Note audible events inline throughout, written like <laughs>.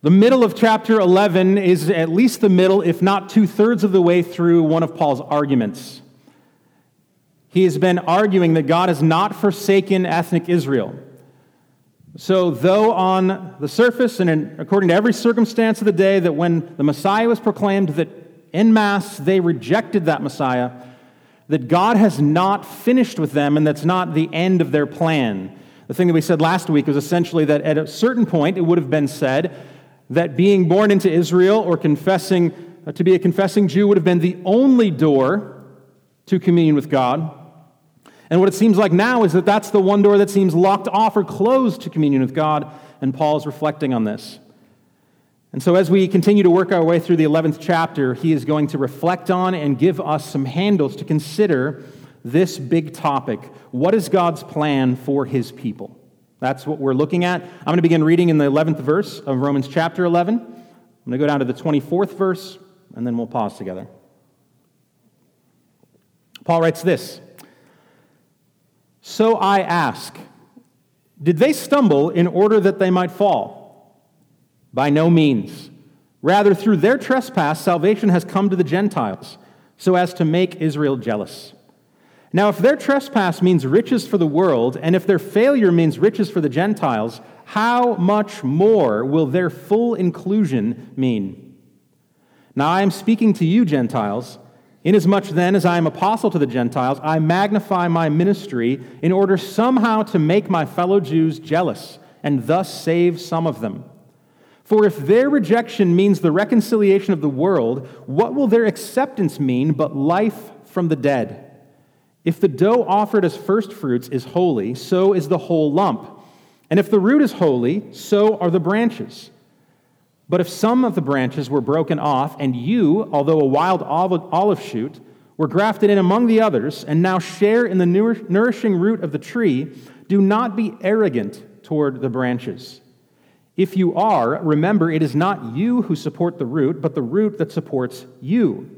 The middle of chapter 11 is at least the middle, if not two thirds of the way through one of Paul's arguments. He has been arguing that God has not forsaken ethnic Israel. So, though on the surface and in, according to every circumstance of the day, that when the Messiah was proclaimed, that en masse they rejected that Messiah, that God has not finished with them and that's not the end of their plan. The thing that we said last week was essentially that at a certain point it would have been said that being born into Israel or confessing uh, to be a confessing Jew would have been the only door to communion with God. And what it seems like now is that that's the one door that seems locked off or closed to communion with God, and Paul is reflecting on this. And so, as we continue to work our way through the 11th chapter, he is going to reflect on and give us some handles to consider this big topic. What is God's plan for his people? That's what we're looking at. I'm going to begin reading in the 11th verse of Romans chapter 11. I'm going to go down to the 24th verse, and then we'll pause together. Paul writes this So I ask, did they stumble in order that they might fall? By no means. Rather, through their trespass, salvation has come to the Gentiles, so as to make Israel jealous. Now, if their trespass means riches for the world, and if their failure means riches for the Gentiles, how much more will their full inclusion mean? Now, I am speaking to you, Gentiles. Inasmuch then as I am apostle to the Gentiles, I magnify my ministry in order somehow to make my fellow Jews jealous, and thus save some of them. For if their rejection means the reconciliation of the world, what will their acceptance mean but life from the dead? If the dough offered as first fruits is holy, so is the whole lump. And if the root is holy, so are the branches. But if some of the branches were broken off, and you, although a wild olive shoot, were grafted in among the others, and now share in the nourishing root of the tree, do not be arrogant toward the branches. If you are, remember it is not you who support the root, but the root that supports you.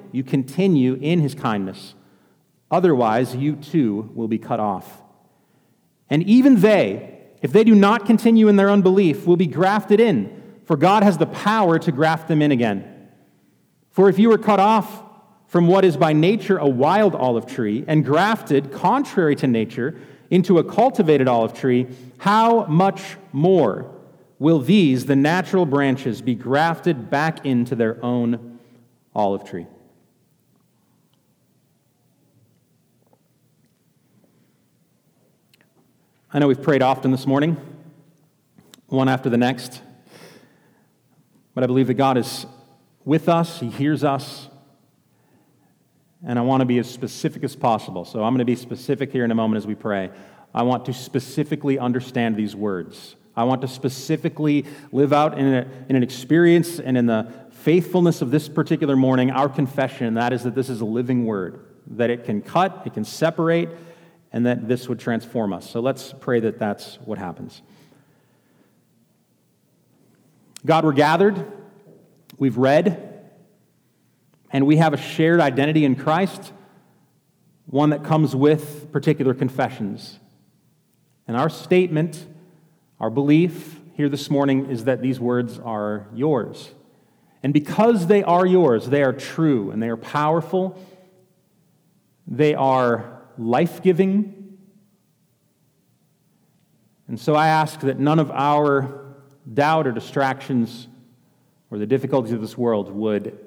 you continue in his kindness. Otherwise, you too will be cut off. And even they, if they do not continue in their unbelief, will be grafted in, for God has the power to graft them in again. For if you were cut off from what is by nature a wild olive tree and grafted, contrary to nature, into a cultivated olive tree, how much more? will these, the natural branches, be grafted back into their own olive tree. I know we've prayed often this morning, one after the next, but I believe that God is with us, He hears us, and I want to be as specific as possible. So I'm going to be specific here in a moment as we pray. I want to specifically understand these words. I want to specifically live out in, a, in an experience and in the faithfulness of this particular morning our confession, and that is that this is a living word, that it can cut, it can separate, and that this would transform us. So let's pray that that's what happens. God, we're gathered, we've read, and we have a shared identity in Christ, one that comes with particular confessions. And our statement our belief here this morning is that these words are yours. And because they are yours, they are true and they are powerful, they are life giving. And so I ask that none of our doubt or distractions or the difficulties of this world would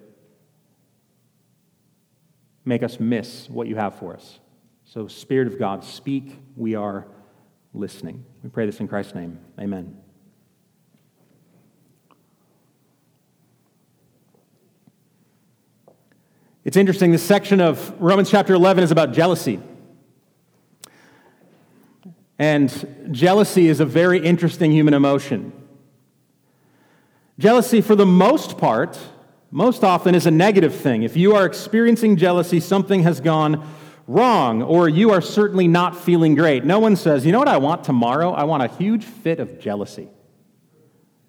make us miss what you have for us. So, Spirit of God, speak. We are listening. We pray this in Christ's name. Amen. It's interesting, this section of Romans chapter 11 is about jealousy. And jealousy is a very interesting human emotion. Jealousy, for the most part, most often is a negative thing. If you are experiencing jealousy, something has gone wrong, or you are certainly not feeling great. No one says, You know what I want tomorrow? I want a huge fit of jealousy.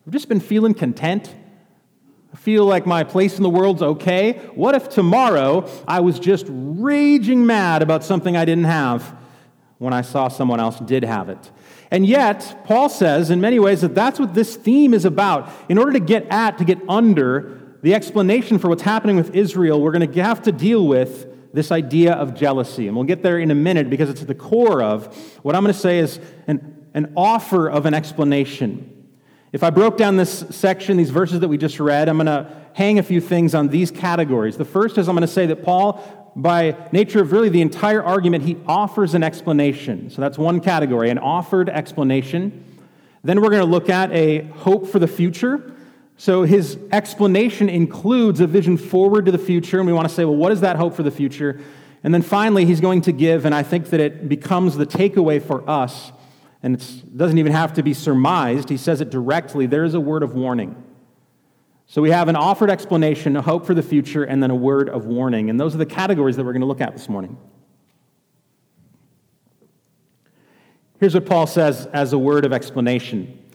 I've just been feeling content. I feel like my place in the world's okay. What if tomorrow I was just raging mad about something I didn't have when I saw someone else did have it? And yet, Paul says in many ways that that's what this theme is about. In order to get at, to get under the explanation for what's happening with Israel, we're going to have to deal with this idea of jealousy. And we'll get there in a minute because it's at the core of what I'm going to say is an, an offer of an explanation. If I broke down this section, these verses that we just read, I'm going to hang a few things on these categories. The first is I'm going to say that Paul, by nature of really the entire argument, he offers an explanation. So that's one category, an offered explanation. Then we're going to look at a hope for the future. So his explanation includes a vision forward to the future, and we want to say, well, what is that hope for the future? And then finally, he's going to give, and I think that it becomes the takeaway for us, and it doesn't even have to be surmised. He says it directly there is a word of warning. So we have an offered explanation, a hope for the future, and then a word of warning. And those are the categories that we're going to look at this morning. Here's what Paul says as a word of explanation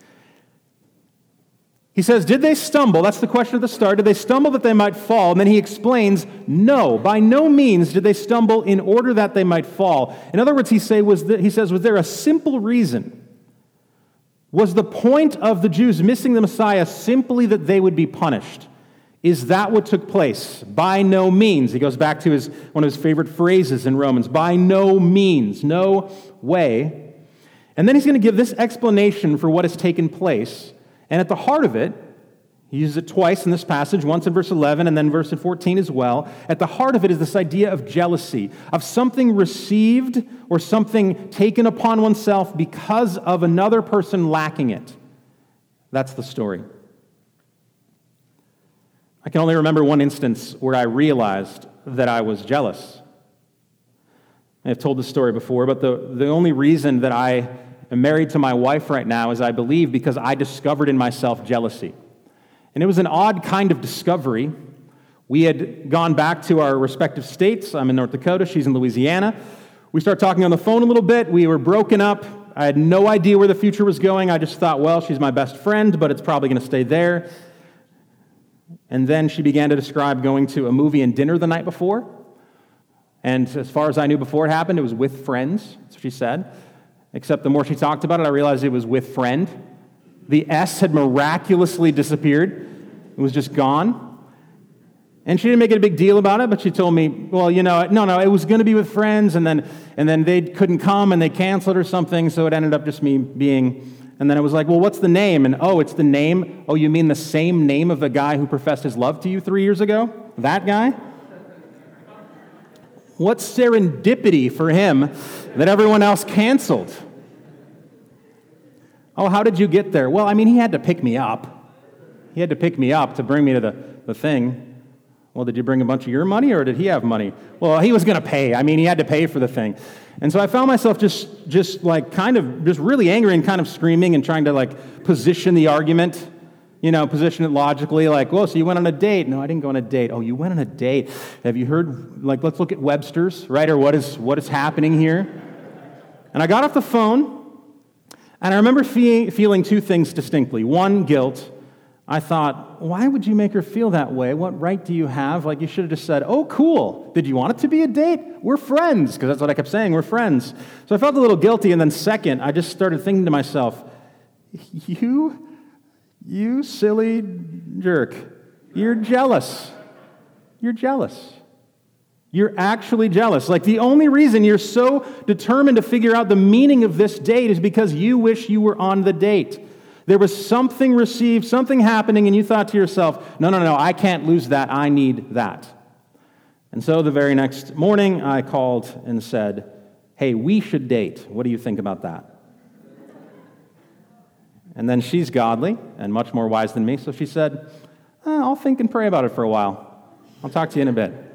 he says, Did they stumble? That's the question at the start. Did they stumble that they might fall? And then he explains, No, by no means did they stumble in order that they might fall. In other words, he, say, was the, he says, Was there a simple reason? Was the point of the Jews missing the Messiah simply that they would be punished? Is that what took place? By no means. He goes back to his, one of his favorite phrases in Romans by no means, no way. And then he's going to give this explanation for what has taken place. And at the heart of it, he uses it twice in this passage, once in verse 11 and then verse 14 as well. At the heart of it is this idea of jealousy, of something received or something taken upon oneself because of another person lacking it. That's the story. I can only remember one instance where I realized that I was jealous. I've told this story before, but the, the only reason that I am married to my wife right now is, I believe, because I discovered in myself jealousy. And it was an odd kind of discovery. We had gone back to our respective states. I'm in North Dakota, she's in Louisiana. We started talking on the phone a little bit. We were broken up. I had no idea where the future was going. I just thought, well, she's my best friend, but it's probably going to stay there. And then she began to describe going to a movie and dinner the night before. And as far as I knew before it happened, it was with friends, she said. Except the more she talked about it, I realized it was with friend. The S had miraculously disappeared, it was just gone. And she didn't make it a big deal about it, but she told me, well, you know, no, no, it was going to be with friends, and then, and then they couldn't come and they canceled or something, so it ended up just me being. And then it was like, well, what's the name? And oh, it's the name. Oh, you mean the same name of the guy who professed his love to you three years ago? That guy? What serendipity for him that everyone else canceled. Oh, how did you get there? Well, I mean, he had to pick me up. He had to pick me up to bring me to the, the thing. Well, did you bring a bunch of your money or did he have money? Well, he was going to pay. I mean, he had to pay for the thing. And so I found myself just, just like kind of, just really angry and kind of screaming and trying to like position the argument you know, position it logically, like, well, so you went on a date. No, I didn't go on a date. Oh, you went on a date. Have you heard, like, let's look at Webster's, right? Or what is, what is happening here? And I got off the phone, and I remember fe- feeling two things distinctly. One, guilt. I thought, why would you make her feel that way? What right do you have? Like, you should have just said, oh, cool. Did you want it to be a date? We're friends, because that's what I kept saying, we're friends. So I felt a little guilty, and then, second, I just started thinking to myself, you you silly jerk. You're jealous. You're jealous. You're actually jealous. Like the only reason you're so determined to figure out the meaning of this date is because you wish you were on the date. There was something received, something happening, and you thought to yourself, no, no, no, I can't lose that. I need that. And so the very next morning, I called and said, hey, we should date. What do you think about that? And then she's godly and much more wise than me, so she said, eh, I'll think and pray about it for a while. I'll talk to you in a bit.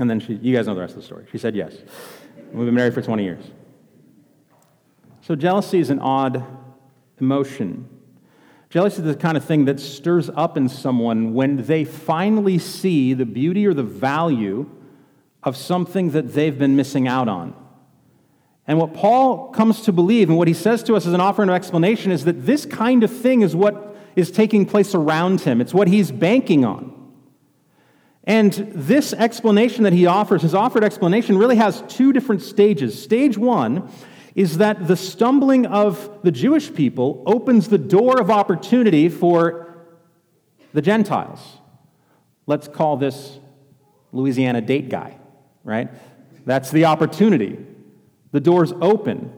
And then she, you guys know the rest of the story. She said yes. We've been married for 20 years. So jealousy is an odd emotion. Jealousy is the kind of thing that stirs up in someone when they finally see the beauty or the value of something that they've been missing out on. And what Paul comes to believe, and what he says to us as an offering of explanation, is that this kind of thing is what is taking place around him. It's what he's banking on. And this explanation that he offers, his offered explanation, really has two different stages. Stage one is that the stumbling of the Jewish people opens the door of opportunity for the Gentiles. Let's call this Louisiana date guy, right? That's the opportunity. The door's open.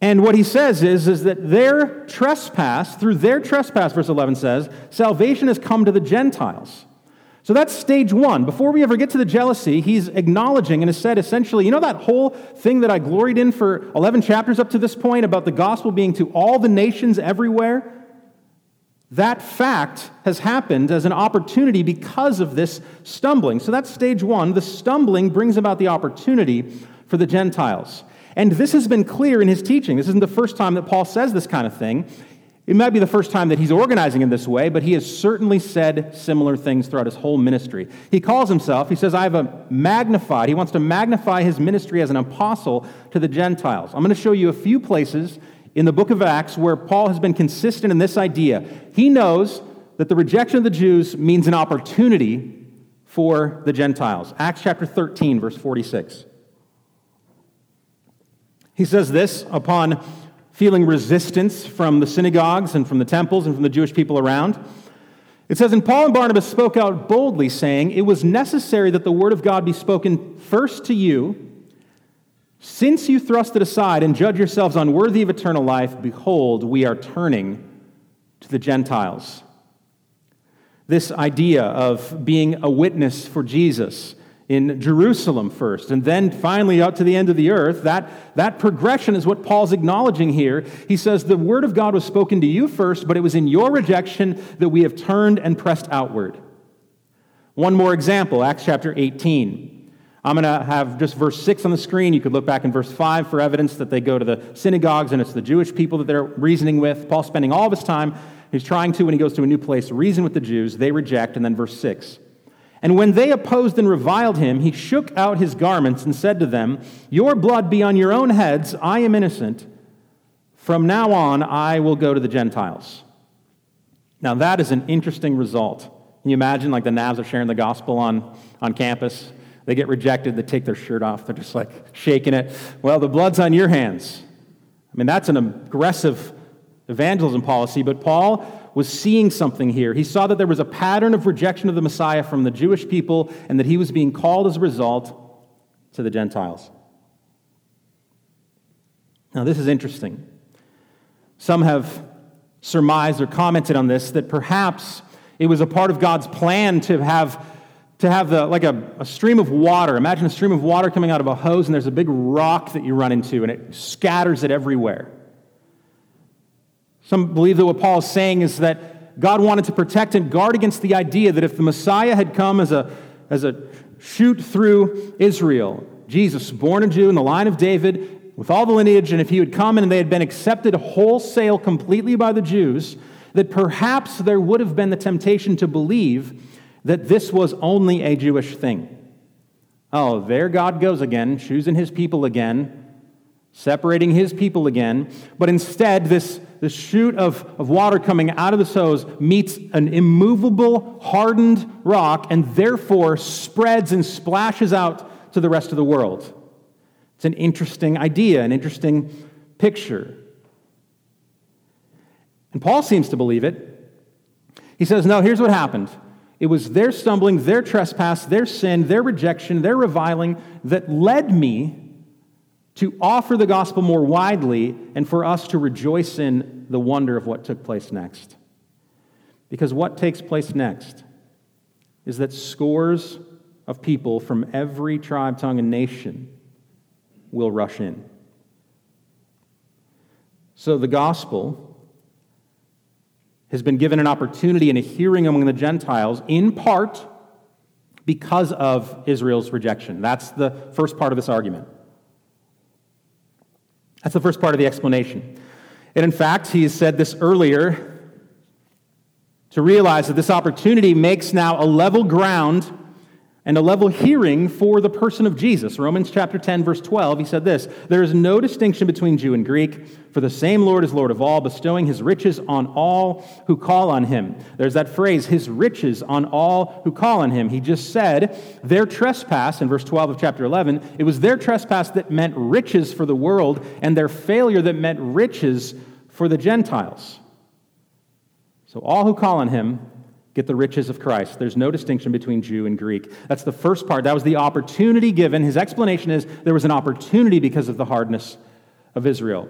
And what he says is, is that their trespass, through their trespass, verse 11 says, salvation has come to the Gentiles. So that's stage one. Before we ever get to the jealousy, he's acknowledging and has said essentially, you know that whole thing that I gloried in for 11 chapters up to this point about the gospel being to all the nations everywhere? That fact has happened as an opportunity because of this stumbling. So that's stage one. The stumbling brings about the opportunity for the Gentiles. And this has been clear in his teaching. This isn't the first time that Paul says this kind of thing. It might be the first time that he's organizing in this way, but he has certainly said similar things throughout his whole ministry. He calls himself, he says, I have a magnified, he wants to magnify his ministry as an apostle to the Gentiles. I'm going to show you a few places in the book of Acts where Paul has been consistent in this idea. He knows that the rejection of the Jews means an opportunity for the Gentiles. Acts chapter 13, verse 46. He says this upon feeling resistance from the synagogues and from the temples and from the Jewish people around. It says, And Paul and Barnabas spoke out boldly, saying, It was necessary that the word of God be spoken first to you. Since you thrust it aside and judge yourselves unworthy of eternal life, behold, we are turning to the Gentiles. This idea of being a witness for Jesus in Jerusalem first, and then finally out to the end of the earth. That, that progression is what Paul's acknowledging here. He says, The word of God was spoken to you first, but it was in your rejection that we have turned and pressed outward. One more example, Acts chapter 18. I'm going to have just verse 6 on the screen. You could look back in verse 5 for evidence that they go to the synagogues and it's the Jewish people that they're reasoning with. Paul spending all of his time, he's trying to, when he goes to a new place, reason with the Jews. They reject. And then verse 6. And when they opposed and reviled him, he shook out his garments and said to them, Your blood be on your own heads, I am innocent. From now on, I will go to the Gentiles. Now, that is an interesting result. Can you imagine, like, the Navs are sharing the gospel on, on campus? They get rejected, they take their shirt off, they're just like shaking it. Well, the blood's on your hands. I mean, that's an aggressive evangelism policy, but Paul was seeing something here. He saw that there was a pattern of rejection of the Messiah from the Jewish people and that he was being called as a result to the Gentiles. Now, this is interesting. Some have surmised or commented on this that perhaps it was a part of God's plan to have to have the, like a, a stream of water. Imagine a stream of water coming out of a hose, and there's a big rock that you run into, and it scatters it everywhere. Some believe that what Paul is saying is that God wanted to protect and guard against the idea that if the Messiah had come as a, as a shoot through Israel, Jesus, born a Jew in the line of David, with all the lineage, and if he had come and they had been accepted wholesale completely by the Jews, that perhaps there would have been the temptation to believe that this was only a Jewish thing. Oh, there God goes again, choosing his people again, separating his people again. But instead, this, this shoot of, of water coming out of the sows meets an immovable, hardened rock and therefore spreads and splashes out to the rest of the world. It's an interesting idea, an interesting picture. And Paul seems to believe it. He says, No, here's what happened. It was their stumbling, their trespass, their sin, their rejection, their reviling that led me to offer the gospel more widely and for us to rejoice in the wonder of what took place next. Because what takes place next is that scores of people from every tribe, tongue, and nation will rush in. So the gospel has been given an opportunity and a hearing among the Gentiles, in part because of Israel's rejection. That's the first part of this argument. That's the first part of the explanation. And in fact, he has said this earlier to realize that this opportunity makes now a level ground and a level hearing for the person of Jesus. Romans chapter 10, verse 12, he said this There is no distinction between Jew and Greek, for the same Lord is Lord of all, bestowing his riches on all who call on him. There's that phrase, his riches on all who call on him. He just said their trespass, in verse 12 of chapter 11, it was their trespass that meant riches for the world, and their failure that meant riches for the Gentiles. So all who call on him get the riches of Christ. There's no distinction between Jew and Greek. That's the first part. That was the opportunity given. His explanation is there was an opportunity because of the hardness of Israel.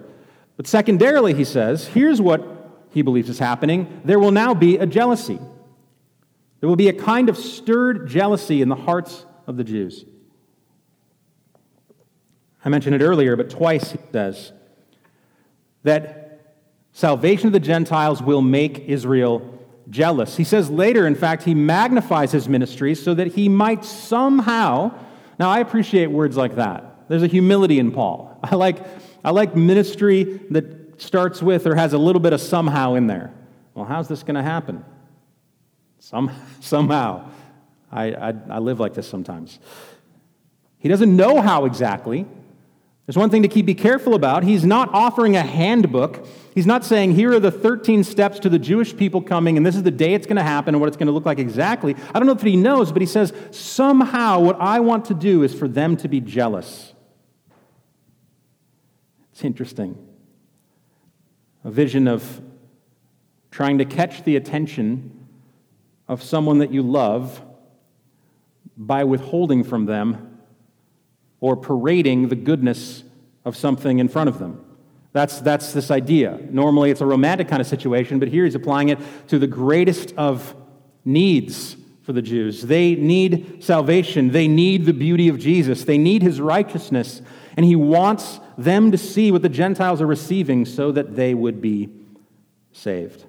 But secondarily, he says, here's what he believes is happening there will now be a jealousy. There will be a kind of stirred jealousy in the hearts of the Jews. I mentioned it earlier, but twice he says that salvation of the Gentiles will make Israel jealous. He says later, in fact, he magnifies his ministry so that he might somehow. Now, I appreciate words like that. There's a humility in Paul. <laughs> I like, I like ministry that starts with or has a little bit of somehow in there. Well, how's this going to happen? Some, <laughs> somehow. I, I, I live like this sometimes. He doesn't know how exactly, there's one thing to keep be careful about. He's not offering a handbook. He's not saying, here are the 13 steps to the Jewish people coming, and this is the day it's going to happen and what it's going to look like exactly. I don't know if he knows, but he says, somehow what I want to do is for them to be jealous. It's interesting. A vision of trying to catch the attention of someone that you love by withholding from them or parading the goodness of something in front of them. That's, that's this idea. Normally, it's a romantic kind of situation, but here he's applying it to the greatest of needs for the Jews. They need salvation, they need the beauty of Jesus, they need his righteousness, and he wants them to see what the Gentiles are receiving so that they would be saved.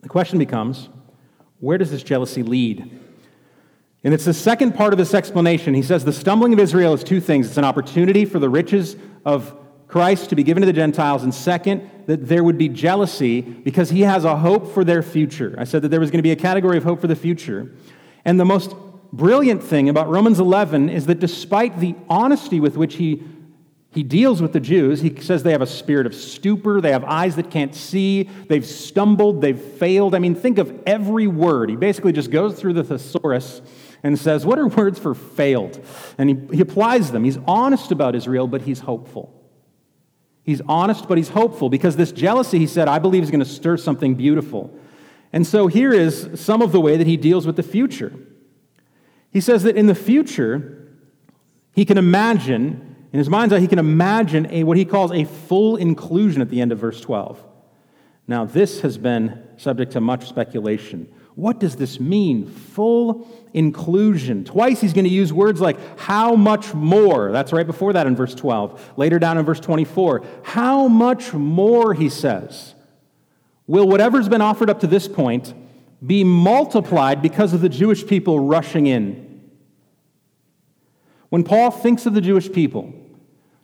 The question becomes where does this jealousy lead? And it's the second part of this explanation. He says the stumbling of Israel is two things it's an opportunity for the riches of Christ to be given to the Gentiles, and second, that there would be jealousy because he has a hope for their future. I said that there was going to be a category of hope for the future. And the most brilliant thing about Romans 11 is that despite the honesty with which he he deals with the Jews. He says they have a spirit of stupor. They have eyes that can't see. They've stumbled. They've failed. I mean, think of every word. He basically just goes through the thesaurus and says, What are words for failed? And he, he applies them. He's honest about Israel, but he's hopeful. He's honest, but he's hopeful because this jealousy, he said, I believe is going to stir something beautiful. And so here is some of the way that he deals with the future. He says that in the future, he can imagine, in his mind's eye, he can imagine a, what he calls a full inclusion at the end of verse 12. Now, this has been subject to much speculation. What does this mean? Full inclusion. Twice he's going to use words like how much more. That's right before that in verse 12. Later down in verse 24. How much more, he says, will whatever's been offered up to this point be multiplied because of the Jewish people rushing in? When Paul thinks of the Jewish people,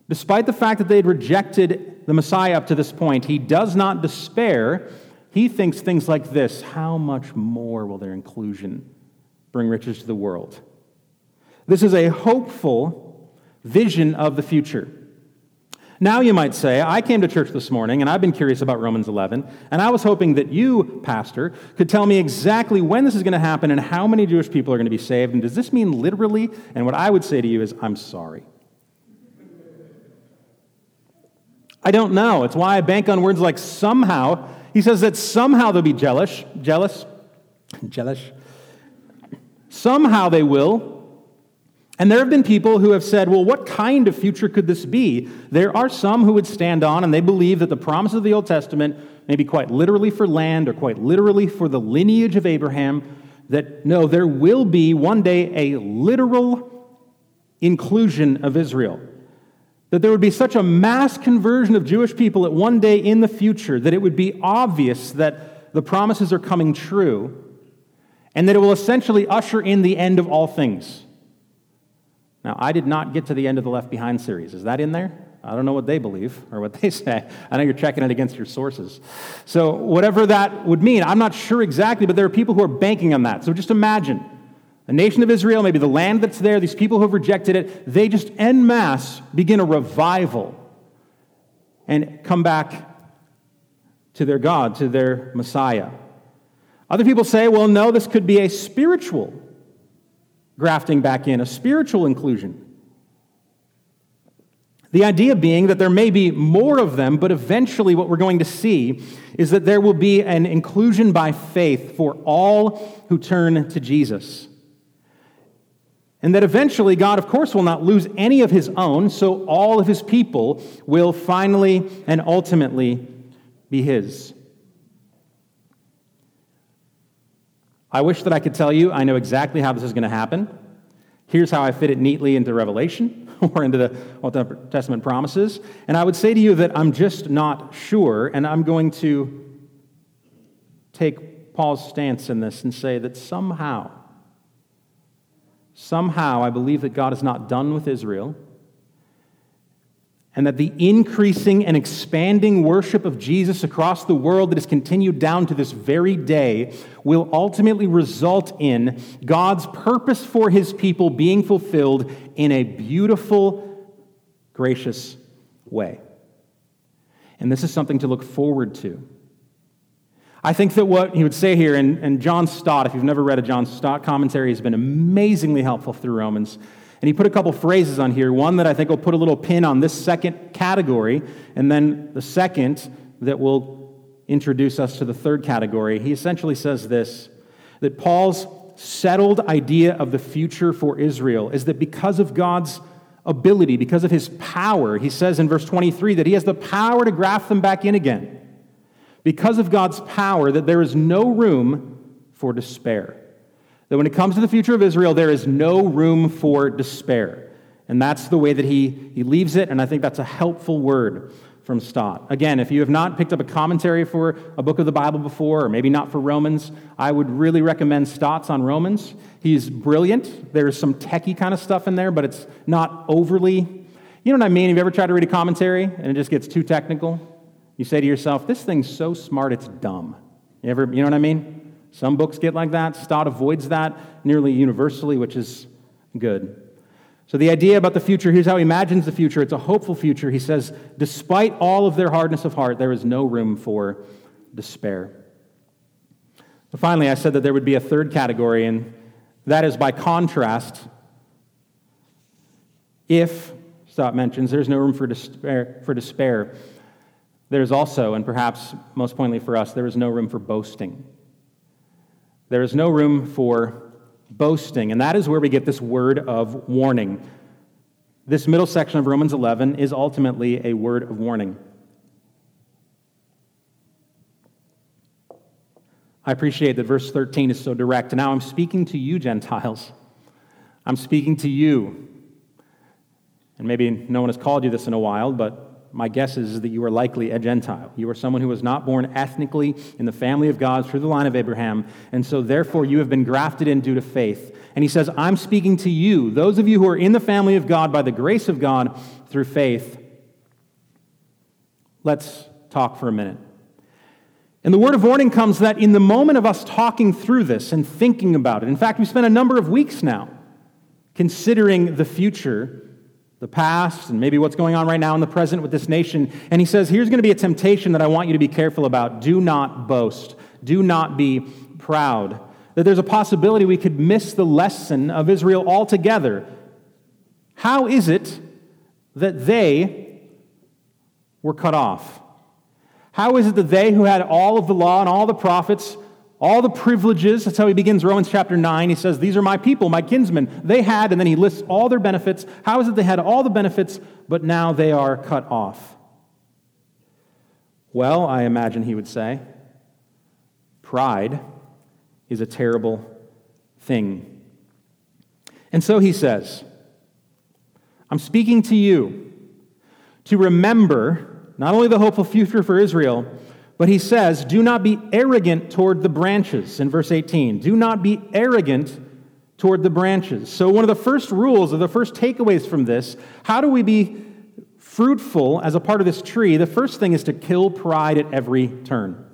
despite the fact that they had rejected the Messiah up to this point, he does not despair he thinks things like this How much more will their inclusion bring riches to the world? This is a hopeful vision of the future. Now, you might say, I came to church this morning and I've been curious about Romans 11, and I was hoping that you, Pastor, could tell me exactly when this is going to happen and how many Jewish people are going to be saved. And does this mean literally? And what I would say to you is, I'm sorry. I don't know. It's why I bank on words like somehow he says that somehow they'll be jealous, jealous, jealous. Somehow they will. And there have been people who have said, well, what kind of future could this be? There are some who would stand on and they believe that the promises of the Old Testament may be quite literally for land or quite literally for the lineage of Abraham. That no, there will be one day a literal inclusion of Israel that there would be such a mass conversion of Jewish people at one day in the future that it would be obvious that the promises are coming true and that it will essentially usher in the end of all things. Now, I did not get to the end of the Left Behind series. Is that in there? I don't know what they believe or what they <laughs> say. I know you're checking it against your sources. So, whatever that would mean, I'm not sure exactly, but there are people who are banking on that. So, just imagine a nation of Israel, maybe the land that's there, these people who have rejected it, they just en masse begin a revival and come back to their God, to their Messiah. Other people say, well, no, this could be a spiritual grafting back in, a spiritual inclusion. The idea being that there may be more of them, but eventually what we're going to see is that there will be an inclusion by faith for all who turn to Jesus. And that eventually God, of course, will not lose any of his own, so all of his people will finally and ultimately be his. I wish that I could tell you I know exactly how this is going to happen. Here's how I fit it neatly into Revelation <laughs> or into the Old Testament promises. And I would say to you that I'm just not sure, and I'm going to take Paul's stance in this and say that somehow, somehow I believe that God is not done with Israel and that the increasing and expanding worship of Jesus across the world that has continued down to this very day will ultimately result in God's purpose for his people being fulfilled in a beautiful, gracious way. And this is something to look forward to. I think that what he would say here, and, and John Stott, if you've never read a John Stott commentary, has been amazingly helpful through Romans. And he put a couple phrases on here. One that I think will put a little pin on this second category, and then the second that will introduce us to the third category. He essentially says this that Paul's settled idea of the future for Israel is that because of God's ability, because of his power, he says in verse 23 that he has the power to graft them back in again. Because of God's power, that there is no room for despair that when it comes to the future of Israel, there is no room for despair. And that's the way that he, he leaves it, and I think that's a helpful word from Stott. Again, if you have not picked up a commentary for a book of the Bible before, or maybe not for Romans, I would really recommend Stott's on Romans. He's brilliant. There's some techie kind of stuff in there, but it's not overly. You know what I mean? Have you ever tried to read a commentary and it just gets too technical? You say to yourself, this thing's so smart, it's dumb. You ever, you know what I mean? Some books get like that. Stott avoids that nearly universally, which is good. So, the idea about the future here's how he imagines the future. It's a hopeful future. He says, despite all of their hardness of heart, there is no room for despair. But finally, I said that there would be a third category, and that is by contrast, if, Stott mentions, there's no room for despair, for despair, there's also, and perhaps most pointedly for us, there is no room for boasting. There is no room for boasting, and that is where we get this word of warning. This middle section of Romans 11 is ultimately a word of warning. I appreciate that verse 13 is so direct. Now I'm speaking to you, Gentiles. I'm speaking to you. And maybe no one has called you this in a while, but my guess is that you are likely a Gentile. You are someone who was not born ethnically in the family of God through the line of Abraham, and so therefore you have been grafted in due to faith. And he says, I'm speaking to you, those of you who are in the family of God by the grace of God through faith. Let's talk for a minute. And the word of warning comes that in the moment of us talking through this and thinking about it, in fact, we spent a number of weeks now considering the future the past and maybe what's going on right now in the present with this nation. And he says, Here's going to be a temptation that I want you to be careful about. Do not boast, do not be proud. That there's a possibility we could miss the lesson of Israel altogether. How is it that they were cut off? How is it that they who had all of the law and all the prophets all the privileges. That's how he begins Romans chapter 9. He says, These are my people, my kinsmen. They had, and then he lists all their benefits. How is it they had all the benefits, but now they are cut off? Well, I imagine he would say, pride is a terrible thing. And so he says, I'm speaking to you to remember not only the hopeful future for Israel, but he says, Do not be arrogant toward the branches in verse 18. Do not be arrogant toward the branches. So, one of the first rules or the first takeaways from this how do we be fruitful as a part of this tree? The first thing is to kill pride at every turn.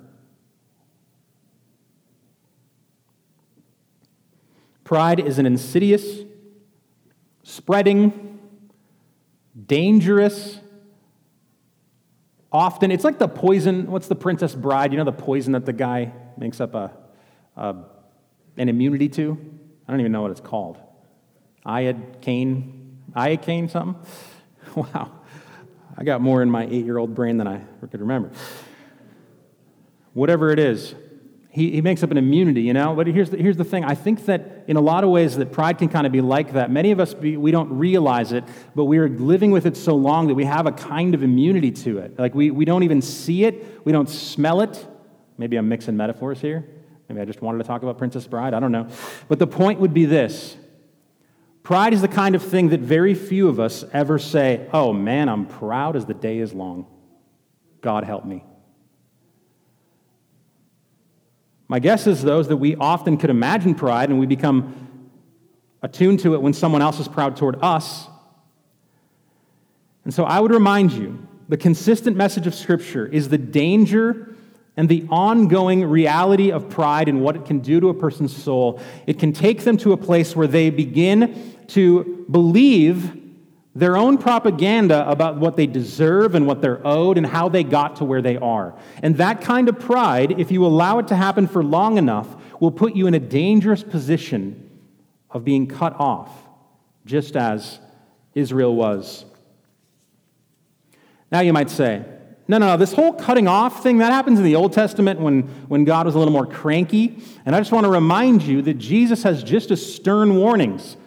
Pride is an insidious, spreading, dangerous, often, it's like the poison. What's the Princess Bride? You know the poison that the guy makes up a, a an immunity to? I don't even know what it's called. Iocane, iocane something? <laughs> Wow. I got more in my eight year old brain than I could remember. Whatever it is, he, he makes up an immunity, you know? But here's the, here's the thing. I think that in a lot of ways that pride can kind of be like that. Many of us, be, we don't realize it, but we are living with it so long that we have a kind of immunity to it. Like we, we don't even see it. We don't smell it. Maybe I'm mixing metaphors here. Maybe I just wanted to talk about Princess Bride. I don't know. But the point would be this. Pride is the kind of thing that very few of us ever say, oh man, I'm proud as the day is long. God help me. My guess is, though, is that we often could imagine pride and we become attuned to it when someone else is proud toward us. And so I would remind you the consistent message of Scripture is the danger and the ongoing reality of pride and what it can do to a person's soul. It can take them to a place where they begin to believe their own propaganda about what they deserve and what they're owed and how they got to where they are. And that kind of pride, if you allow it to happen for long enough, will put you in a dangerous position of being cut off, just as Israel was. Now you might say, no, no, no, this whole cutting off thing, that happens in the Old Testament when, when God was a little more cranky. And I just want to remind you that Jesus has just as stern warnings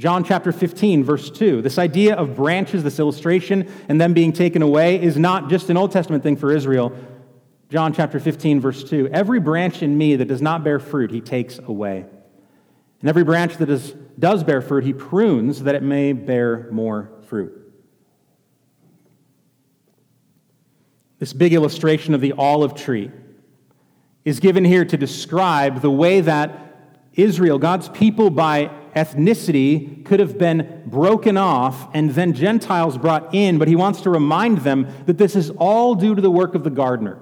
John chapter 15, verse 2. This idea of branches, this illustration, and them being taken away is not just an Old Testament thing for Israel. John chapter 15, verse 2. Every branch in me that does not bear fruit, he takes away. And every branch that is, does bear fruit, he prunes that it may bear more fruit. This big illustration of the olive tree is given here to describe the way that Israel, God's people, by ethnicity could have been broken off and then Gentiles brought in, but he wants to remind them that this is all due to the work of the gardener.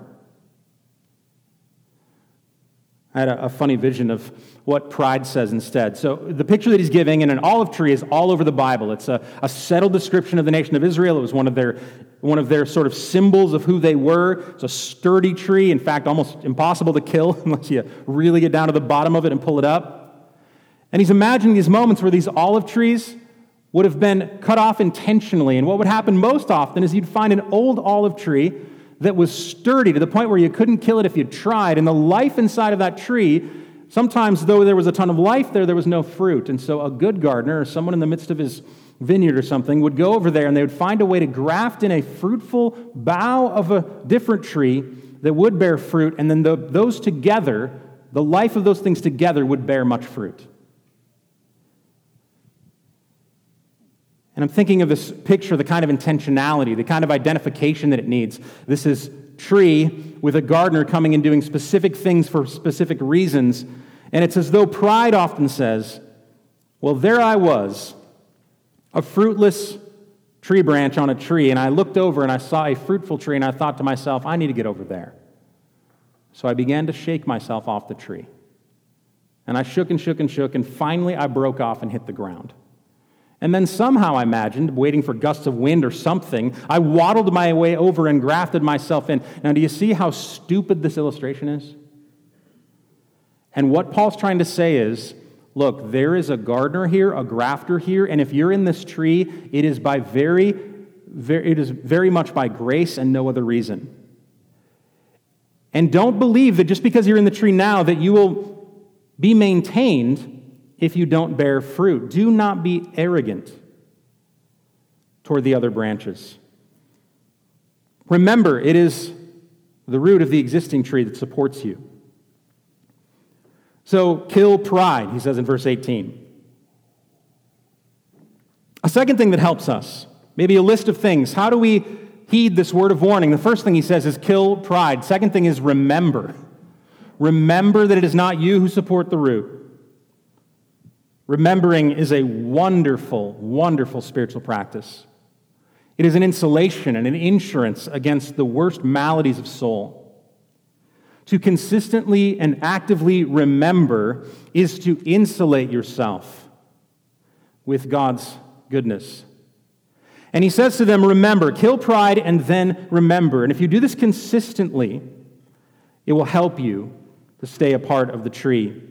I had a, a, funny vision of what pride says instead. So, the picture that he's giving in an olive tree is all over the Bible. It's a, a settled description of the nation of Israel. It was one of, their, one of their sort of symbols of who they were. It's a sturdy tree, in fact, almost impossible to kill <laughs> unless you really get down to the bottom of it and pull it up. And he's imagining these moments where these olive trees would have been cut off intentionally. And what would happen most often is you'd find an old olive tree that was sturdy to the point where you couldn't kill it if you tried. And the life inside of that tree, sometimes though there was a ton of life there, there was no fruit. And so a good gardener or someone in the midst of his vineyard or something would go over there and they would find a way to graft in a fruitful bough of a different tree that would bear fruit. And then the, those together, the life of those things together would bear much fruit. And I'm thinking of this picture, the kind of intentionality, the kind of identification that it needs. This is tree with a gardener coming and doing specific things for specific reasons. And it's as though pride often says, Well, there I was, a fruitless tree branch on a tree, and I looked over and I saw a fruitful tree, and I thought to myself, I need to get over there. So I began to shake myself off the tree. And I shook and shook and shook, and finally I broke off and hit the ground. And then somehow I imagined, waiting for gusts of wind or something, I waddled my way over and grafted myself in. Now, do you see how stupid this illustration is? And what Paul's trying to say is look, there is a gardener here, a grafter here, and if you're in this tree, it is by very, very it is very much by grace and no other reason. And don't believe that just because you're in the tree now that you will be maintained if you don't bear fruit. Do not be arrogant toward the other branches. Remember, it is the root of the existing tree that supports you. So, kill pride, he says in verse 18. A second thing that helps us, maybe a list of things. How do we heed this word of warning? The first thing he says is kill pride. Second thing is remember. Remember that it is not you who support the root. Remembering is a wonderful, wonderful spiritual practice. It is an insulation and an insurance against the worst maladies of soul. To consistently and actively remember is to insulate yourself with God's goodness. And he says to them, Remember, kill pride and then remember. And if you do this consistently, it will help you to stay a part of the tree.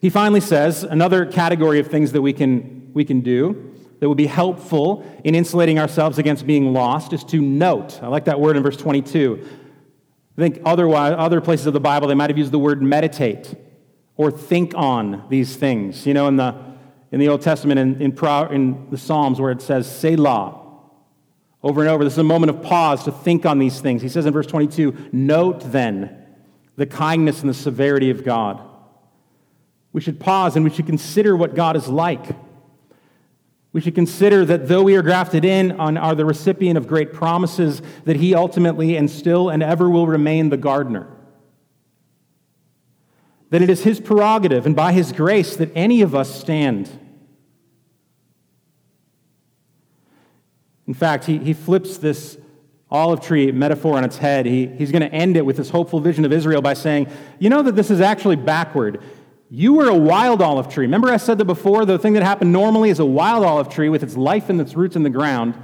He finally says another category of things that we can, we can do that would be helpful in insulating ourselves against being lost is to note. I like that word in verse 22. I think otherwise, other places of the Bible, they might have used the word meditate or think on these things. You know, in the, in the Old Testament, in, in, Pro, in the Psalms, where it says Selah over and over. This is a moment of pause to think on these things. He says in verse 22 Note then the kindness and the severity of God. We should pause and we should consider what God is like. We should consider that though we are grafted in and are the recipient of great promises, that He ultimately and still and ever will remain the gardener. That it is His prerogative and by His grace that any of us stand. In fact, he, he flips this olive tree metaphor on its head. He, he's going to end it with this hopeful vision of Israel by saying, You know that this is actually backward. You were a wild olive tree. Remember, I said that before? The thing that happened normally is a wild olive tree with its life and its roots in the ground.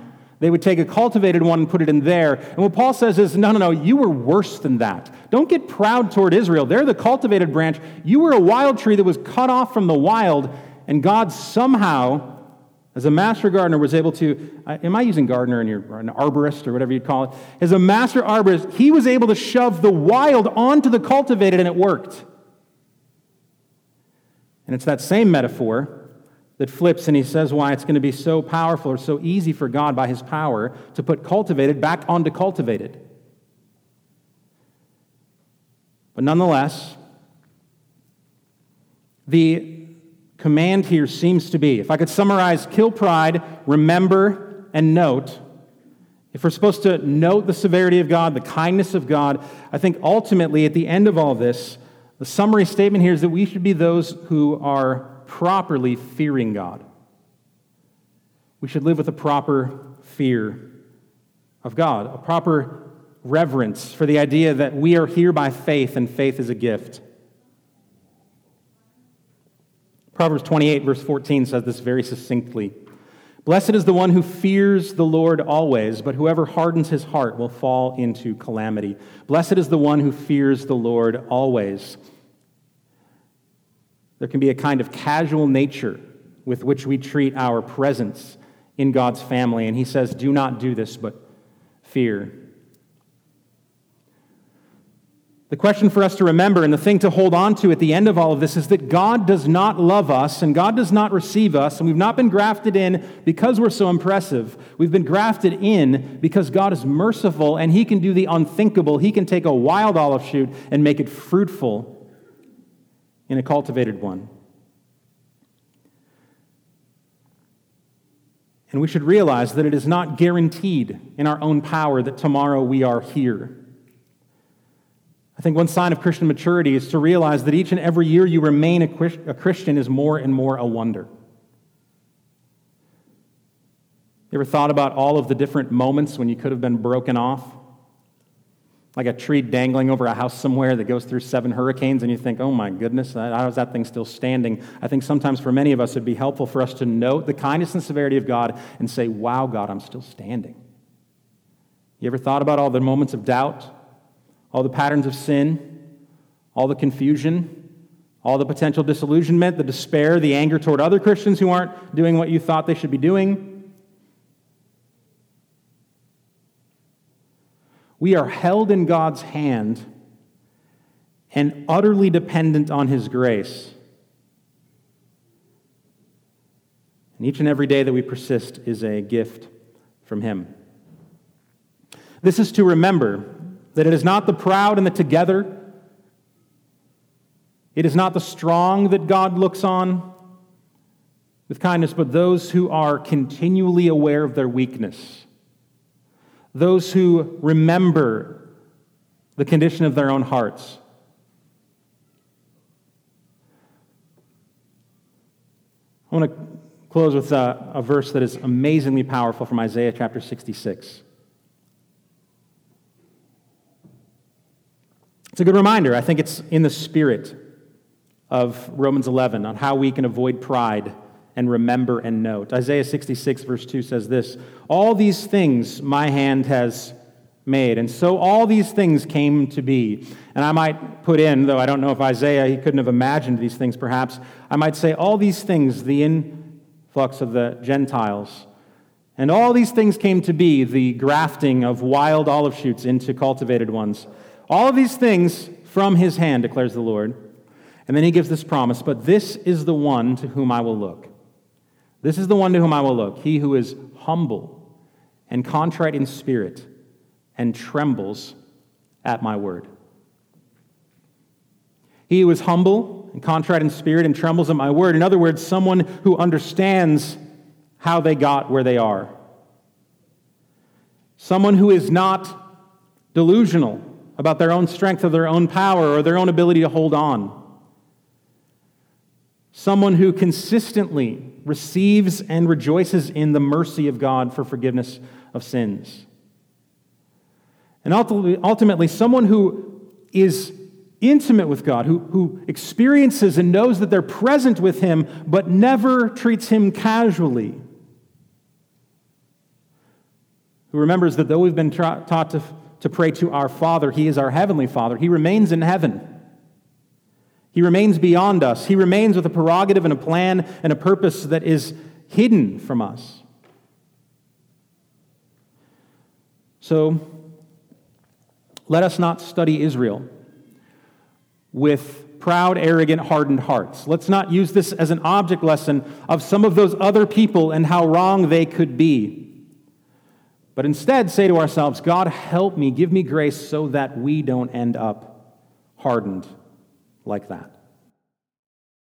They would take a cultivated one and put it in there. And what Paul says is, no, no, no, you were worse than that. Don't get proud toward Israel. They're the cultivated branch. You were a wild tree that was cut off from the wild, and God somehow, as a master gardener, was able to. Uh, am I using gardener and you're an arborist or whatever you'd call it? As a master arborist, he was able to shove the wild onto the cultivated, and it worked. And it's that same metaphor that flips and he says why it's going to be so powerful or so easy for God by his power to put cultivated back onto cultivated. But nonetheless, the command here seems to be if I could summarize, kill pride, remember, and note. If we're supposed to note the severity of God, the kindness of God, I think ultimately at the end of all this, the summary statement here is that we should be those who are properly fearing God. We should live with a proper fear of God, a proper reverence for the idea that we are here by faith and faith is a gift. Proverbs 28, verse 14 says this very succinctly Blessed is the one who fears the Lord always, but whoever hardens his heart will fall into calamity. Blessed is the one who fears the Lord always. There can be a kind of casual nature with which we treat our presence in God's family, and he says, Do not do this, but fear. The question for us to remember and the thing to hold on to at the end of all of this is that God does not love us and God does not receive us, and we've not been grafted in because we're so impressive. We've been grafted in because God is merciful and He can do the unthinkable. He can take a wild olive shoot and make it fruitful in a cultivated one. And we should realize that it is not guaranteed in our own power that tomorrow we are here. I think one sign of Christian maturity is to realize that each and every year you remain a, Christian is more and more a wonder. You ever thought about all of the different moments when you could have been broken off? Like a tree dangling over a house somewhere that goes through seven hurricanes, and you think, oh my goodness, how is that thing still standing? I think sometimes for many of us it'd be helpful for us to note the kindness and severity of God and say, wow, God, I'm still standing. You ever thought about all the moments of doubt? All the patterns of sin, all the confusion, all the potential disillusionment, the despair, the anger toward other Christians who aren't doing what you thought they should be doing. We are held in God's hand and utterly dependent on His grace. And each and every day that we persist is a gift from Him. This is to remember that it is not the proud and the together, it is not the strong that God looks on with kindness, but those who are continually aware of their weakness, those who remember the condition of their own hearts. I want to close with a, a verse that is amazingly powerful from Isaiah chapter 66. It's a good reminder. I think it's in the spirit of Romans 11 on how we can avoid pride and remember and note. Isaiah 66, verse 2 says this All these things my hand has made. And so all these things came to be. And I might put in, though I don't know if Isaiah, he couldn't have imagined these things perhaps, I might say all these things, the influx of the Gentiles, and all these things came to be, the grafting of wild olive shoots into cultivated ones. All of these things from his hand, declares the Lord. And then he gives this promise But this is the one to whom I will look. This is the one to whom I will look, he who is humble and contrite in spirit and trembles at my word. He who is humble and contrite in spirit and trembles at my word. In other words, someone who understands how they got where they are. Someone who is not delusional about their own strength or their own power or their own ability to hold on. Someone who consistently receives and rejoices in the mercy of God for forgiveness of sins. And ultimately, someone who is intimate with God, who, who experiences and knows that they're present with Him, but never treats Him casually. Who remembers that though we've been tra- taught to to pray to our Father. He is our Heavenly Father. He remains in heaven. He remains beyond us. He remains with a prerogative and a plan and a purpose that is hidden from us. So, let us not study Israel with proud, arrogant, hardened hearts. Let's not use this as an object lesson of some of those other people and how wrong they could be but instead say to ourselves, God, help me, give me grace so that we don't end up hardened like that.